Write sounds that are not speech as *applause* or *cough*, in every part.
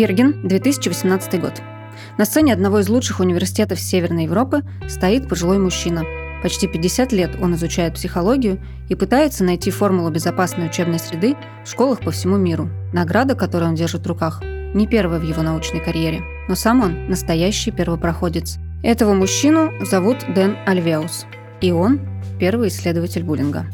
Берген, 2018 год. На сцене одного из лучших университетов Северной Европы стоит пожилой мужчина. Почти 50 лет он изучает психологию и пытается найти формулу безопасной учебной среды в школах по всему миру. Награда, которую он держит в руках, не первая в его научной карьере, но сам он настоящий первопроходец. Этого мужчину зовут Дэн Альвеус, и он первый исследователь буллинга.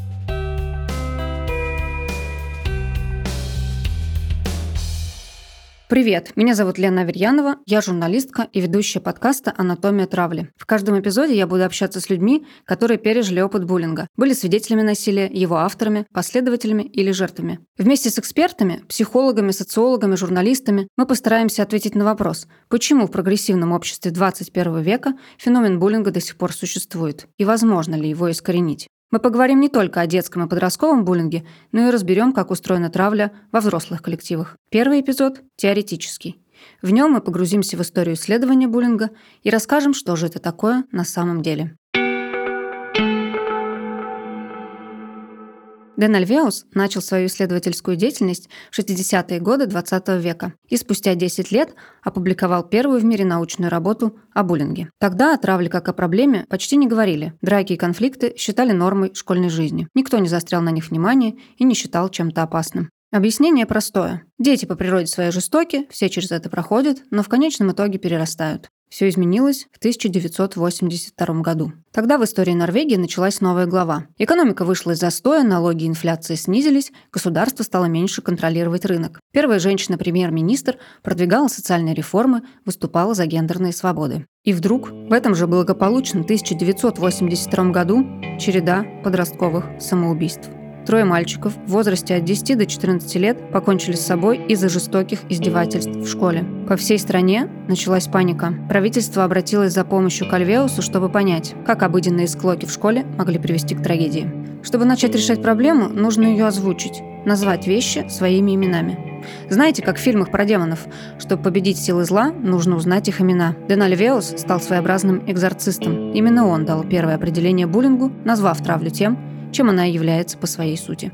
Привет, меня зовут Лена Аверьянова, я журналистка и ведущая подкаста «Анатомия травли». В каждом эпизоде я буду общаться с людьми, которые пережили опыт буллинга, были свидетелями насилия, его авторами, последователями или жертвами. Вместе с экспертами, психологами, социологами, журналистами мы постараемся ответить на вопрос, почему в прогрессивном обществе 21 века феномен буллинга до сих пор существует и возможно ли его искоренить. Мы поговорим не только о детском и подростковом буллинге, но и разберем, как устроена травля во взрослых коллективах. Первый эпизод – теоретический. В нем мы погрузимся в историю исследования буллинга и расскажем, что же это такое на самом деле. Дэн Альвеус начал свою исследовательскую деятельность в 60-е годы XX века и спустя 10 лет опубликовал первую в мире научную работу о буллинге. Тогда о травле как о проблеме почти не говорили. Драки и конфликты считали нормой школьной жизни. Никто не застрял на них внимания и не считал чем-то опасным. Объяснение простое. Дети по природе своей жестоки, все через это проходят, но в конечном итоге перерастают. Все изменилось в 1982 году. Тогда в истории Норвегии началась новая глава. Экономика вышла из застоя, налоги и инфляция снизились, государство стало меньше контролировать рынок. Первая женщина-премьер-министр продвигала социальные реформы, выступала за гендерные свободы. И вдруг в этом же благополучном 1982 году череда подростковых самоубийств. Трое мальчиков в возрасте от 10 до 14 лет покончили с собой из-за жестоких издевательств в школе. По всей стране началась паника. Правительство обратилось за помощью к Альвеусу, чтобы понять, как обыденные склоки в школе могли привести к трагедии. Чтобы начать решать проблему, нужно ее озвучить, назвать вещи своими именами. Знаете, как в фильмах про демонов, чтобы победить силы зла, нужно узнать их имена. Дэн Альвеус стал своеобразным экзорцистом. Именно он дал первое определение буллингу, назвав травлю тем, чем она является по своей сути.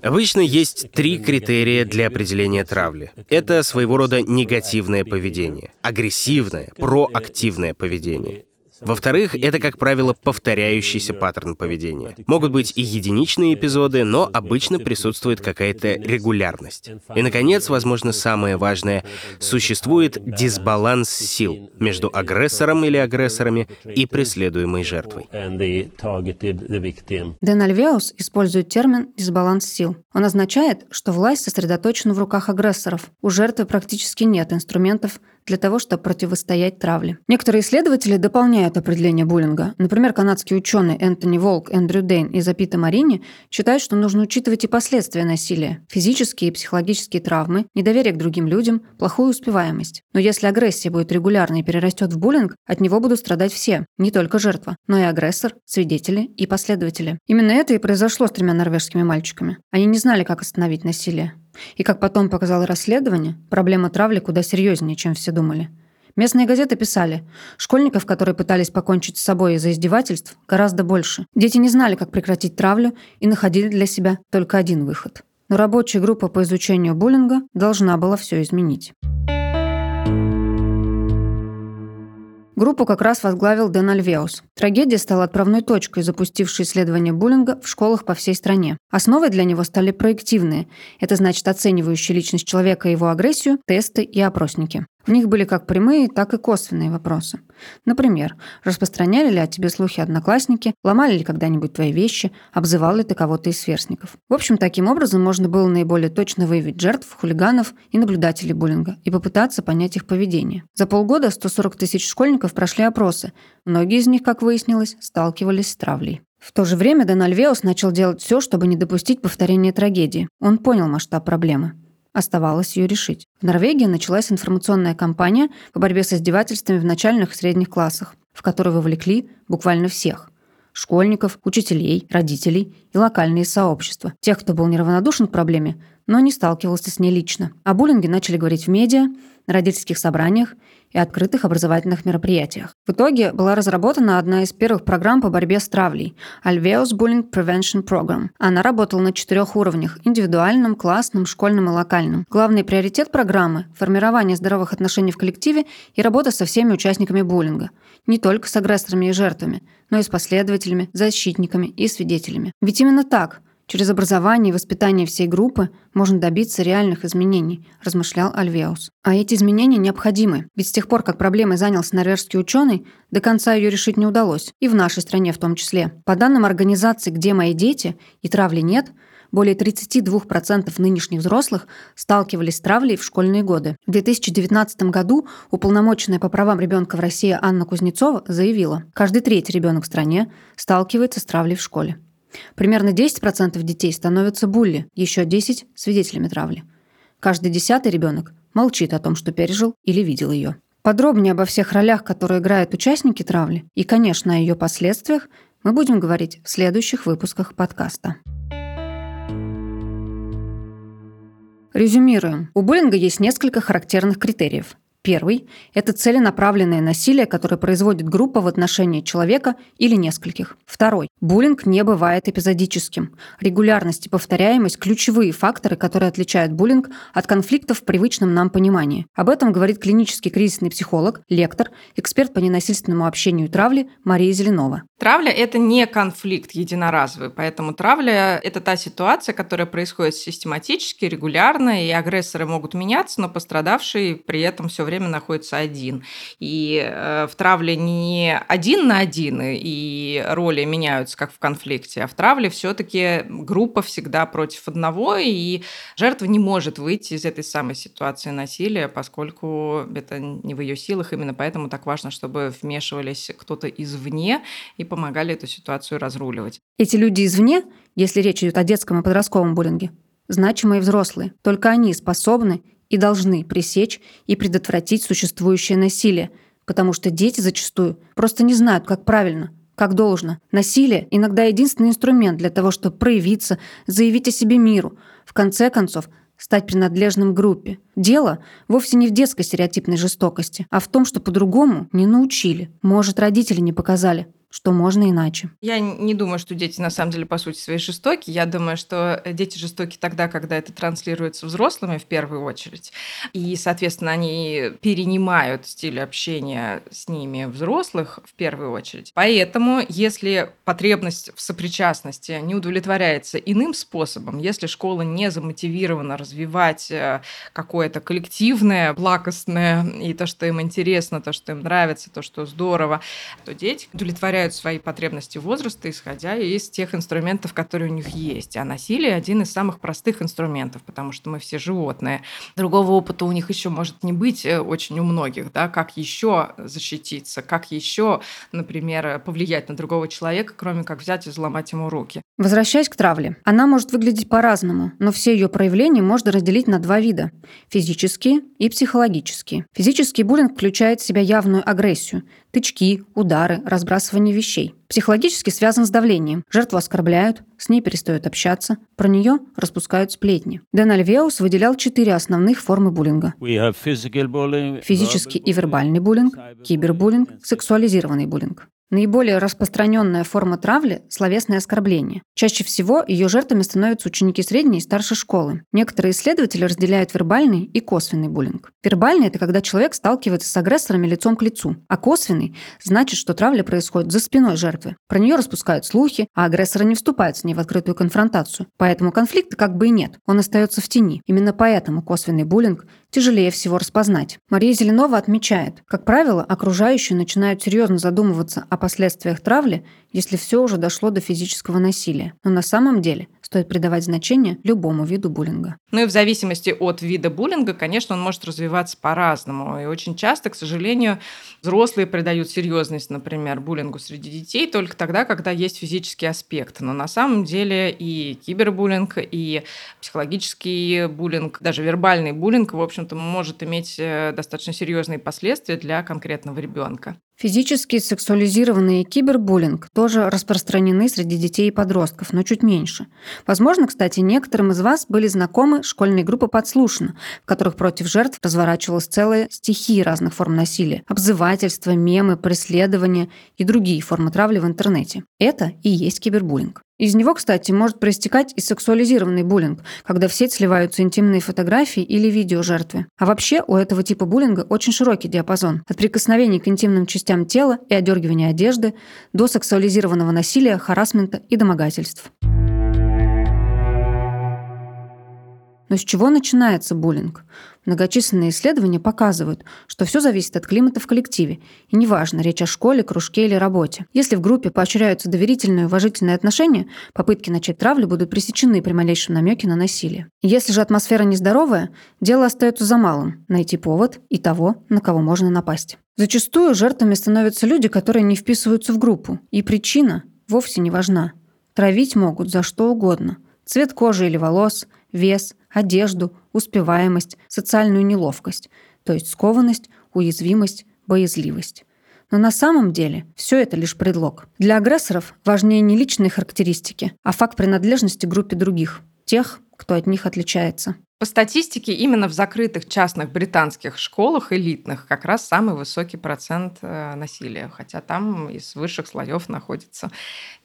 Обычно есть три критерия для определения травли. Это своего рода негативное поведение, агрессивное, проактивное поведение. Во-вторых, это, как правило, повторяющийся паттерн поведения. Могут быть и единичные эпизоды, но обычно присутствует какая-то регулярность. И, наконец, возможно, самое важное, существует дисбаланс сил между агрессором или агрессорами и преследуемой жертвой. Дэн Альвеус использует термин «дисбаланс сил». Он означает, что власть сосредоточена в руках агрессоров. У жертвы практически нет инструментов для того, чтобы противостоять травле. Некоторые исследователи дополняют определение буллинга. Например, канадский ученый Энтони Волк, Эндрю Дейн и Запита Марини считают, что нужно учитывать и последствия насилия. Физические и психологические травмы, недоверие к другим людям, плохую успеваемость. Но если агрессия будет регулярной и перерастет в буллинг, от него будут страдать все, не только жертва, но и агрессор, свидетели и последователи. Именно это и произошло с тремя норвежскими мальчиками. Они не знали, как остановить насилие. И как потом показало расследование, проблема травли куда серьезнее, чем все думали. Местные газеты писали, школьников, которые пытались покончить с собой из-за издевательств, гораздо больше. Дети не знали, как прекратить травлю и находили для себя только один выход. Но рабочая группа по изучению буллинга должна была все изменить. Группу как раз возглавил Дэн Альвеус. Трагедия стала отправной точкой, запустившей исследование буллинга в школах по всей стране. Основой для него стали проективные, это значит оценивающие личность человека и его агрессию, тесты и опросники. В них были как прямые, так и косвенные вопросы. Например, распространяли ли о тебе слухи одноклассники, ломали ли когда-нибудь твои вещи, обзывал ли ты кого-то из сверстников. В общем, таким образом можно было наиболее точно выявить жертв, хулиганов и наблюдателей буллинга и попытаться понять их поведение. За полгода 140 тысяч школьников прошли опросы. Многие из них, как выяснилось, сталкивались с травлей. В то же время Дэн Альвеус начал делать все, чтобы не допустить повторения трагедии. Он понял масштаб проблемы. Оставалось ее решить. В Норвегии началась информационная кампания по борьбе с издевательствами в начальных и средних классах, в которую вовлекли буквально всех – школьников, учителей, родителей и локальные сообщества. Тех, кто был неравнодушен к проблеме, но не сталкивался с ней лично. О буллинге начали говорить в медиа, на родительских собраниях и открытых образовательных мероприятиях. В итоге была разработана одна из первых программ по борьбе с травлей – Alveus Bullying Prevention Program. Она работала на четырех уровнях – индивидуальном, классном, школьном и локальном. Главный приоритет программы – формирование здоровых отношений в коллективе и работа со всеми участниками буллинга. Не только с агрессорами и жертвами, но и с последователями, защитниками и свидетелями. Ведь именно так – Через образование и воспитание всей группы можно добиться реальных изменений, размышлял Альвеус. А эти изменения необходимы, ведь с тех пор, как проблемой занялся норвежский ученый, до конца ее решить не удалось, и в нашей стране в том числе. По данным организации «Где мои дети?» и «Травли нет», более 32% нынешних взрослых сталкивались с травлей в школьные годы. В 2019 году уполномоченная по правам ребенка в России Анна Кузнецова заявила, каждый третий ребенок в стране сталкивается с травлей в школе. Примерно 10% детей становятся булли, еще 10 – свидетелями травли. Каждый десятый ребенок молчит о том, что пережил или видел ее. Подробнее обо всех ролях, которые играют участники травли, и, конечно, о ее последствиях, мы будем говорить в следующих выпусках подкаста. Резюмируем. У буллинга есть несколько характерных критериев. Первый – это целенаправленное насилие, которое производит группа в отношении человека или нескольких. Второй – буллинг не бывает эпизодическим. Регулярность и повторяемость – ключевые факторы, которые отличают буллинг от конфликтов в привычном нам понимании. Об этом говорит клинический кризисный психолог, лектор, эксперт по ненасильственному общению и травле Мария Зеленова. Травля – это не конфликт единоразовый, поэтому травля – это та ситуация, которая происходит систематически, регулярно, и агрессоры могут меняться, но пострадавший при этом все время время находится один. И э, в травле не один на один, и роли меняются, как в конфликте, а в травле все-таки группа всегда против одного, и жертва не может выйти из этой самой ситуации насилия, поскольку это не в ее силах. Именно поэтому так важно, чтобы вмешивались кто-то извне и помогали эту ситуацию разруливать. Эти люди извне, если речь идет о детском и подростковом буллинге, значимые взрослые. Только они способны и должны пресечь и предотвратить существующее насилие, потому что дети зачастую просто не знают, как правильно, как должно. Насилие иногда единственный инструмент для того, чтобы проявиться, заявить о себе миру, в конце концов, стать принадлежным группе. Дело вовсе не в детской стереотипной жестокости, а в том, что по-другому не научили. Может, родители не показали что можно иначе. Я не думаю, что дети на самом деле по сути своей жестоки. Я думаю, что дети жестоки тогда, когда это транслируется взрослыми в первую очередь. И, соответственно, они перенимают стиль общения с ними взрослых в первую очередь. Поэтому, если потребность в сопричастности не удовлетворяется иным способом, если школа не замотивирована развивать э, какое-то коллективное, благостное и то, что им интересно, то, что им нравится, то, что здорово, то дети удовлетворяют удовлетворяют свои потребности возраста, исходя из тех инструментов, которые у них есть. А насилие один из самых простых инструментов, потому что мы все животные. Другого опыта у них еще может не быть э, очень у многих, да, как еще защититься, как еще, например, повлиять на другого человека, кроме как взять и взломать ему руки. Возвращаясь к травле, она может выглядеть по-разному, но все ее проявления можно разделить на два вида – физические и психологические. Физический буллинг включает в себя явную агрессию, тычки, удары, разбрасывание вещей. Психологически связан с давлением. Жертву оскорбляют, с ней перестают общаться, про нее распускают сплетни. Дэн Альвеус выделял четыре основных формы буллинга. Физический и вербальный буллинг, кибербуллинг, сексуализированный буллинг. Наиболее распространенная форма травли – словесное оскорбление. Чаще всего ее жертвами становятся ученики средней и старшей школы. Некоторые исследователи разделяют вербальный и косвенный буллинг. Вербальный – это когда человек сталкивается с агрессорами лицом к лицу, а косвенный – значит, что травля происходит за спиной жертвы. Про нее распускают слухи, а агрессоры не вступают с ней в открытую конфронтацию. Поэтому конфликта как бы и нет, он остается в тени. Именно поэтому косвенный буллинг тяжелее всего распознать. Мария Зеленова отмечает, как правило, окружающие начинают серьезно задумываться о последствиях травли, если все уже дошло до физического насилия. Но на самом деле стоит придавать значение любому виду буллинга. Ну и в зависимости от вида буллинга, конечно, он может развиваться по-разному. И очень часто, к сожалению, взрослые придают серьезность, например, буллингу среди детей только тогда, когда есть физический аспект. Но на самом деле и кибербуллинг, и психологический буллинг, даже вербальный буллинг, в общем-то, может иметь э, достаточно серьезные последствия для конкретного ребенка. Физически сексуализированный кибербуллинг тоже распространены среди детей и подростков, но чуть меньше. Возможно, кстати, некоторым из вас были знакомы школьные группы «Подслушно», в которых против жертв разворачивалась целая стихия разных форм насилия, обзывательства, мемы, преследования и другие формы травли в интернете. Это и есть кибербуллинг. Из него, кстати, может проистекать и сексуализированный буллинг, когда в сеть сливаются интимные фотографии или видео жертвы. А вообще у этого типа буллинга очень широкий диапазон. От прикосновений к интимным частям тела и одергивания одежды до сексуализированного насилия, харасмента и домогательств. Но с чего начинается буллинг? Многочисленные исследования показывают, что все зависит от климата в коллективе, и неважно, речь о школе, кружке или работе. Если в группе поощряются доверительные и уважительные отношения, попытки начать травлю будут пресечены при малейшем намеке на насилие. Если же атмосфера нездоровая, дело остается за малым – найти повод и того, на кого можно напасть. Зачастую жертвами становятся люди, которые не вписываются в группу, и причина вовсе не важна. Травить могут за что угодно – цвет кожи или волос, вес, одежду, успеваемость, социальную неловкость, то есть скованность, уязвимость, боязливость. Но на самом деле все это лишь предлог. Для агрессоров важнее не личные характеристики, а факт принадлежности группе других, тех, кто от них отличается. По статистике, именно в закрытых частных британских школах элитных как раз самый высокий процент э, насилия, хотя там из высших слоев находится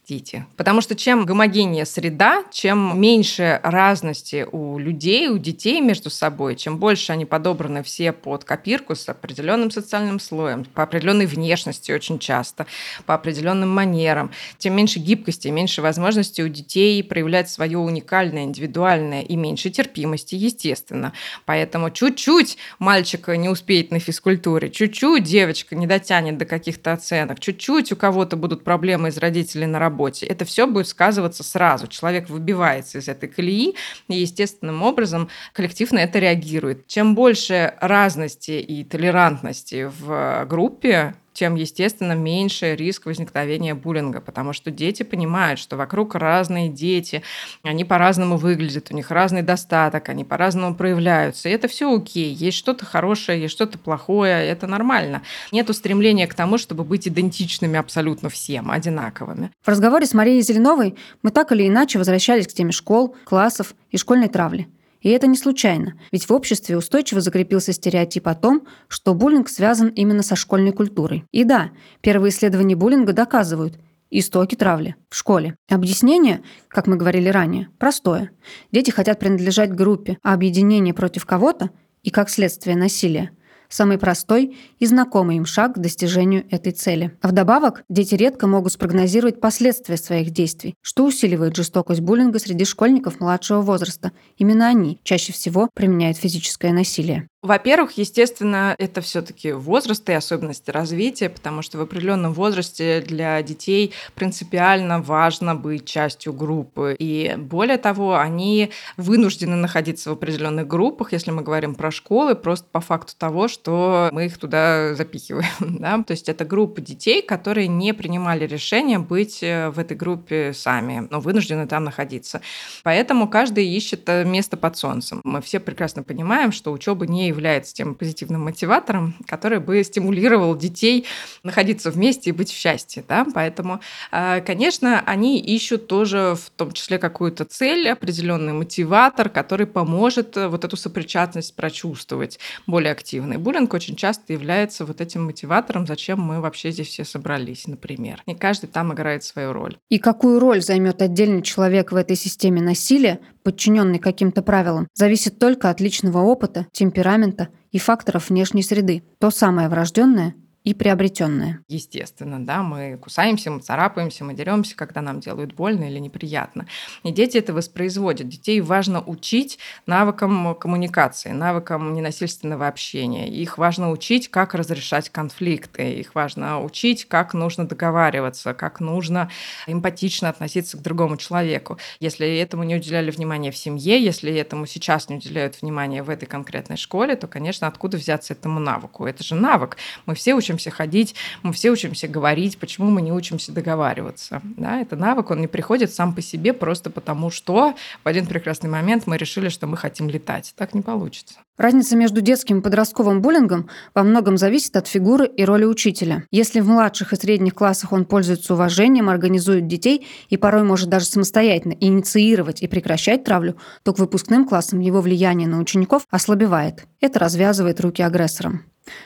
дети. Потому что чем гомогеннее среда, чем меньше разности у людей, у детей между собой, чем больше они подобраны все под копирку с определенным социальным слоем, по определенной внешности очень часто, по определенным манерам, тем меньше гибкости, меньше возможностей у детей проявлять свое уникальное, индивидуальное и меньше терпимости, естественно. Поэтому чуть-чуть мальчик не успеет на физкультуре, чуть-чуть девочка не дотянет до каких-то оценок, чуть-чуть у кого-то будут проблемы из родителей на работе, работе. Это все будет сказываться сразу. Человек выбивается из этой колеи, и естественным образом коллектив на это реагирует. Чем больше разности и толерантности в группе, тем, естественно, меньше риск возникновения буллинга, потому что дети понимают, что вокруг разные дети, они по-разному выглядят, у них разный достаток, они по-разному проявляются. И это все окей. Есть что-то хорошее, есть что-то плохое, это нормально. Нет стремления к тому, чтобы быть идентичными абсолютно всем, одинаковыми. В разговоре с Марией Зеленовой мы так или иначе возвращались к теме школ, классов и школьной травли. И это не случайно, ведь в обществе устойчиво закрепился стереотип о том, что буллинг связан именно со школьной культурой. И да, первые исследования буллинга доказывают – истоки травли в школе. Объяснение, как мы говорили ранее, простое. Дети хотят принадлежать группе, а объединение против кого-то и, как следствие, насилие – самый простой и знакомый им шаг к достижению этой цели. А вдобавок, дети редко могут спрогнозировать последствия своих действий, что усиливает жестокость буллинга среди школьников младшего возраста. Именно они чаще всего применяют физическое насилие. Во-первых, естественно, это все-таки возраст и особенности развития, потому что в определенном возрасте для детей принципиально важно быть частью группы. И более того, они вынуждены находиться в определенных группах, если мы говорим про школы, просто по факту того, что мы их туда запихиваем. *laughs* Да? То есть это группа детей, которые не принимали решение быть э, в этой группе сами, но вынуждены там находиться. Поэтому каждый ищет э, место под солнцем. Мы все прекрасно понимаем, что учеба не является тем позитивным мотиватором, который бы стимулировал детей находиться вместе и быть в счастье. Да? Поэтому, а, конечно, они ищут тоже в том числе какую-то цель, определенный мотиватор, который поможет э, вот эту сопричастность прочувствовать более активно. И буллинг очень часто является вот этим мотиватором, зачем мы вообще здесь все собрались, например. И каждый там играет свою роль. И какую роль займет отдельный человек в этой системе насилия, подчиненный каким-то правилам, зависит только от личного опыта, темперамента и факторов внешней среды. То самое врожденное и приобретенное. Естественно, да, мы кусаемся, мы царапаемся, мы деремся, когда нам делают больно или неприятно. И дети это воспроизводят. Детей важно учить навыкам коммуникации, навыкам ненасильственного общения. Их важно учить, как разрешать конфликты. Их важно учить, как нужно договариваться, как нужно эмпатично относиться к другому человеку. Если этому не уделяли внимания в семье, если этому сейчас не уделяют внимания в этой конкретной школе, то, конечно, откуда взяться этому навыку? Это же навык. Мы все учим учимся ходить, мы все учимся говорить, почему мы не учимся договариваться. Да? Это навык, он не приходит сам по себе просто потому, что в один прекрасный момент мы решили, что мы хотим летать. Так не получится. Разница между детским и подростковым буллингом во многом зависит от фигуры и роли учителя. Если в младших и средних классах он пользуется уважением, организует детей и порой может даже самостоятельно инициировать и прекращать травлю, то к выпускным классам его влияние на учеников ослабевает. Это развязывает руки агрессорам.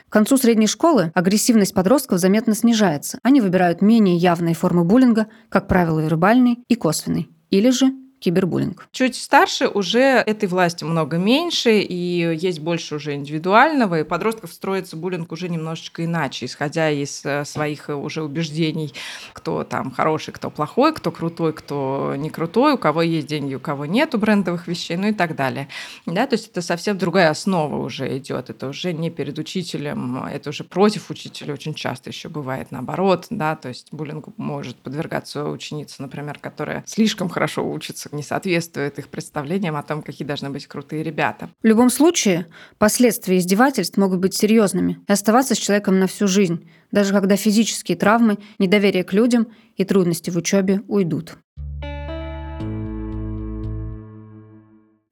К концу средней школы агрессивность подростков заметно снижается. Они выбирают менее явные формы буллинга, как правило, вербальный и косвенный, или же кибербуллинг. Чуть старше уже этой власти много меньше, и есть больше уже индивидуального, и подростков строится буллинг уже немножечко иначе, исходя из э, своих уже убеждений, кто там хороший, кто плохой, кто крутой, кто не крутой, у кого есть деньги, у кого нет брендовых вещей, ну и так далее. Да, то есть это совсем другая основа уже идет, это уже не перед учителем, это уже против учителя очень часто еще бывает наоборот, да, то есть буллингу может подвергаться ученица, например, которая слишком хорошо учится, не соответствует их представлениям о том, какие должны быть крутые ребята. В любом случае, последствия издевательств могут быть серьезными и оставаться с человеком на всю жизнь, даже когда физические травмы, недоверие к людям и трудности в учебе уйдут.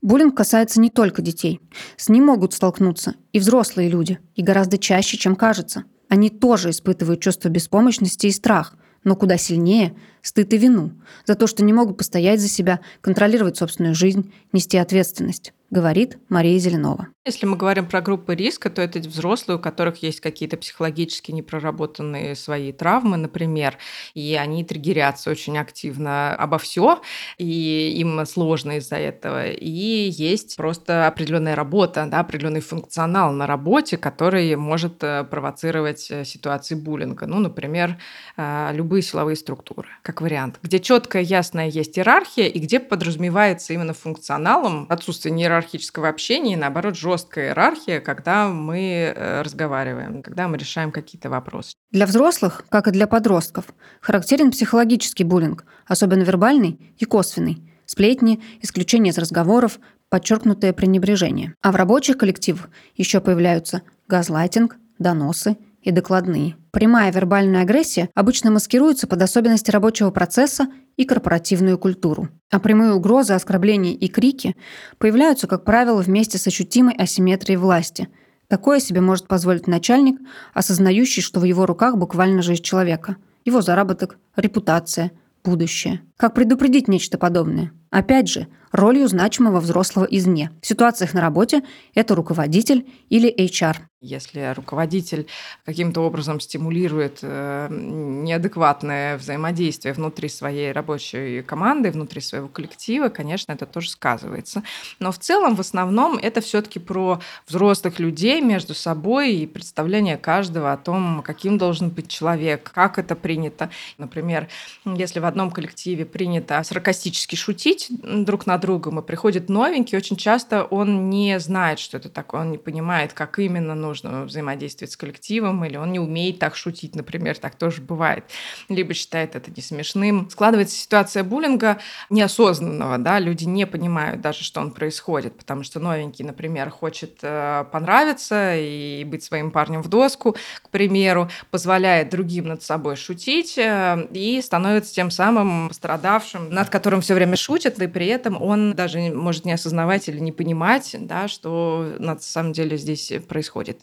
Буллинг касается не только детей. С ним могут столкнуться и взрослые люди, и гораздо чаще, чем кажется. Они тоже испытывают чувство беспомощности и страх, но куда сильнее – стыд и вину за то, что не могут постоять за себя, контролировать собственную жизнь, нести ответственность говорит Мария Зеленова. Если мы говорим про группы риска, то это взрослые, у которых есть какие-то психологически непроработанные свои травмы, например, и они триггерятся очень активно обо все, и им сложно из-за этого. И есть просто определенная работа, да, определенный функционал на работе, который может э, провоцировать э, ситуации буллинга. Ну, например, э, любые силовые структуры, как вариант, где четкая, ясная есть иерархия, и где подразумевается именно функционалом отсутствие иерархического общения, и наоборот, жесткая иерархия, когда мы э, разговариваем, когда мы решаем какие-то вопросы. Для взрослых, как и для подростков, характерен психологический буллинг, особенно вербальный и косвенный. Сплетни, исключение из разговоров, подчеркнутое пренебрежение. А в рабочих коллективах еще появляются газлайтинг, доносы и докладные. Прямая вербальная агрессия обычно маскируется под особенности рабочего процесса и корпоративную культуру. А прямые угрозы, оскорбления и крики появляются, как правило, вместе с ощутимой асимметрией власти. Такое себе может позволить начальник, осознающий, что в его руках буквально жизнь человека, его заработок, репутация, будущее. Как предупредить нечто подобное? Опять же, ролью значимого взрослого извне. В ситуациях на работе это руководитель или HR. Если руководитель каким-то образом стимулирует э, неадекватное взаимодействие внутри своей рабочей команды, внутри своего коллектива, конечно, это тоже сказывается. Но в целом, в основном, это все-таки про взрослых людей между собой и представление каждого о том, каким должен быть человек, как это принято. Например, если в одном коллективе принято саркастически шутить друг над другом, и приходит новенький, очень часто он не знает, что это такое, он не понимает, как именно нужно взаимодействовать с коллективом, или он не умеет так шутить, например, так тоже бывает, либо считает это не смешным. Складывается ситуация буллинга неосознанного, да, люди не понимают даже, что он происходит, потому что новенький, например, хочет э, понравиться и быть своим парнем в доску, к примеру, позволяет другим над собой шутить э, и становится тем самым страдавшим, над которым все время шутят, и при этом он даже может не осознавать или не понимать, да, что на самом деле здесь происходит.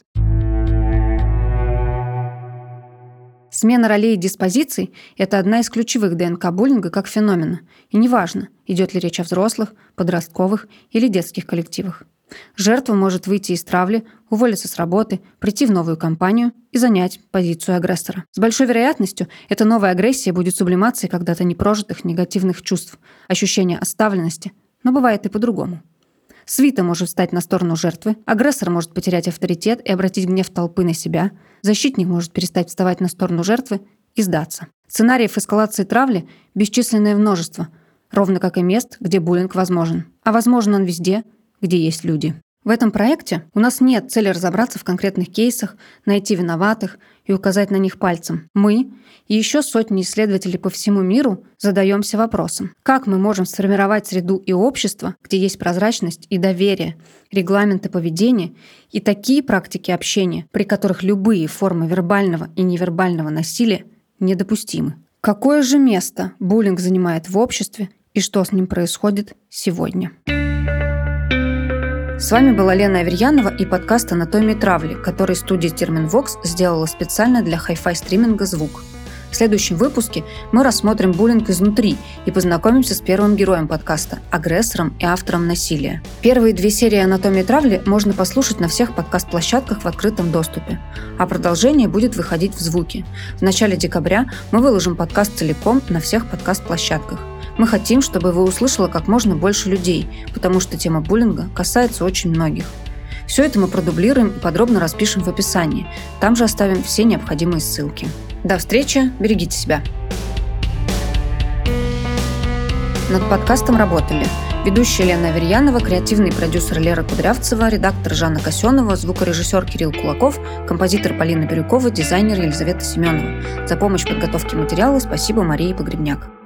Смена ролей и диспозиций – это одна из ключевых ДНК буллинга как феномена. И неважно, идет ли речь о взрослых, подростковых или детских коллективах. Жертва может выйти из травли, уволиться с работы, прийти в новую компанию и занять позицию агрессора. С большой вероятностью эта новая агрессия будет сублимацией когда-то непрожитых негативных чувств, ощущения оставленности, но бывает и по-другому. Свита может встать на сторону жертвы, агрессор может потерять авторитет и обратить гнев толпы на себя, защитник может перестать вставать на сторону жертвы и сдаться. Сценариев эскалации травли бесчисленное множество, ровно как и мест, где буллинг возможен. А возможен он везде, где есть люди. В этом проекте у нас нет цели разобраться в конкретных кейсах, найти виноватых и указать на них пальцем. Мы и еще сотни исследователей по всему миру задаемся вопросом, как мы можем сформировать среду и общество, где есть прозрачность и доверие, регламенты поведения и такие практики общения, при которых любые формы вербального и невербального насилия недопустимы. Какое же место буллинг занимает в обществе и что с ним происходит сегодня? С вами была Лена Аверьянова и подкаст «Анатомия травли», который студия Терменвокс сделала специально для хай-фай стриминга «Звук». В следующем выпуске мы рассмотрим буллинг изнутри и познакомимся с первым героем подкаста – агрессором и автором насилия. Первые две серии «Анатомии травли» можно послушать на всех подкаст-площадках в открытом доступе, а продолжение будет выходить в звуке. В начале декабря мы выложим подкаст целиком на всех подкаст-площадках. Мы хотим, чтобы вы услышало как можно больше людей, потому что тема буллинга касается очень многих. Все это мы продублируем и подробно распишем в описании. Там же оставим все необходимые ссылки. До встречи, берегите себя. Над подкастом работали ведущая Лена Аверьянова, креативный продюсер Лера Кудрявцева, редактор Жанна Косенова, звукорежиссер Кирилл Кулаков, композитор Полина Бирюкова, дизайнер Елизавета Семенова. За помощь в подготовке материала спасибо Марии Погребняк.